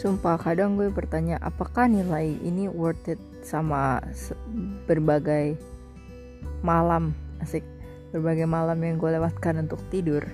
sumpah kadang gue bertanya apakah nilai ini worth it sama berbagai malam? Asik. Berbagai malam yang gue lewatkan untuk tidur.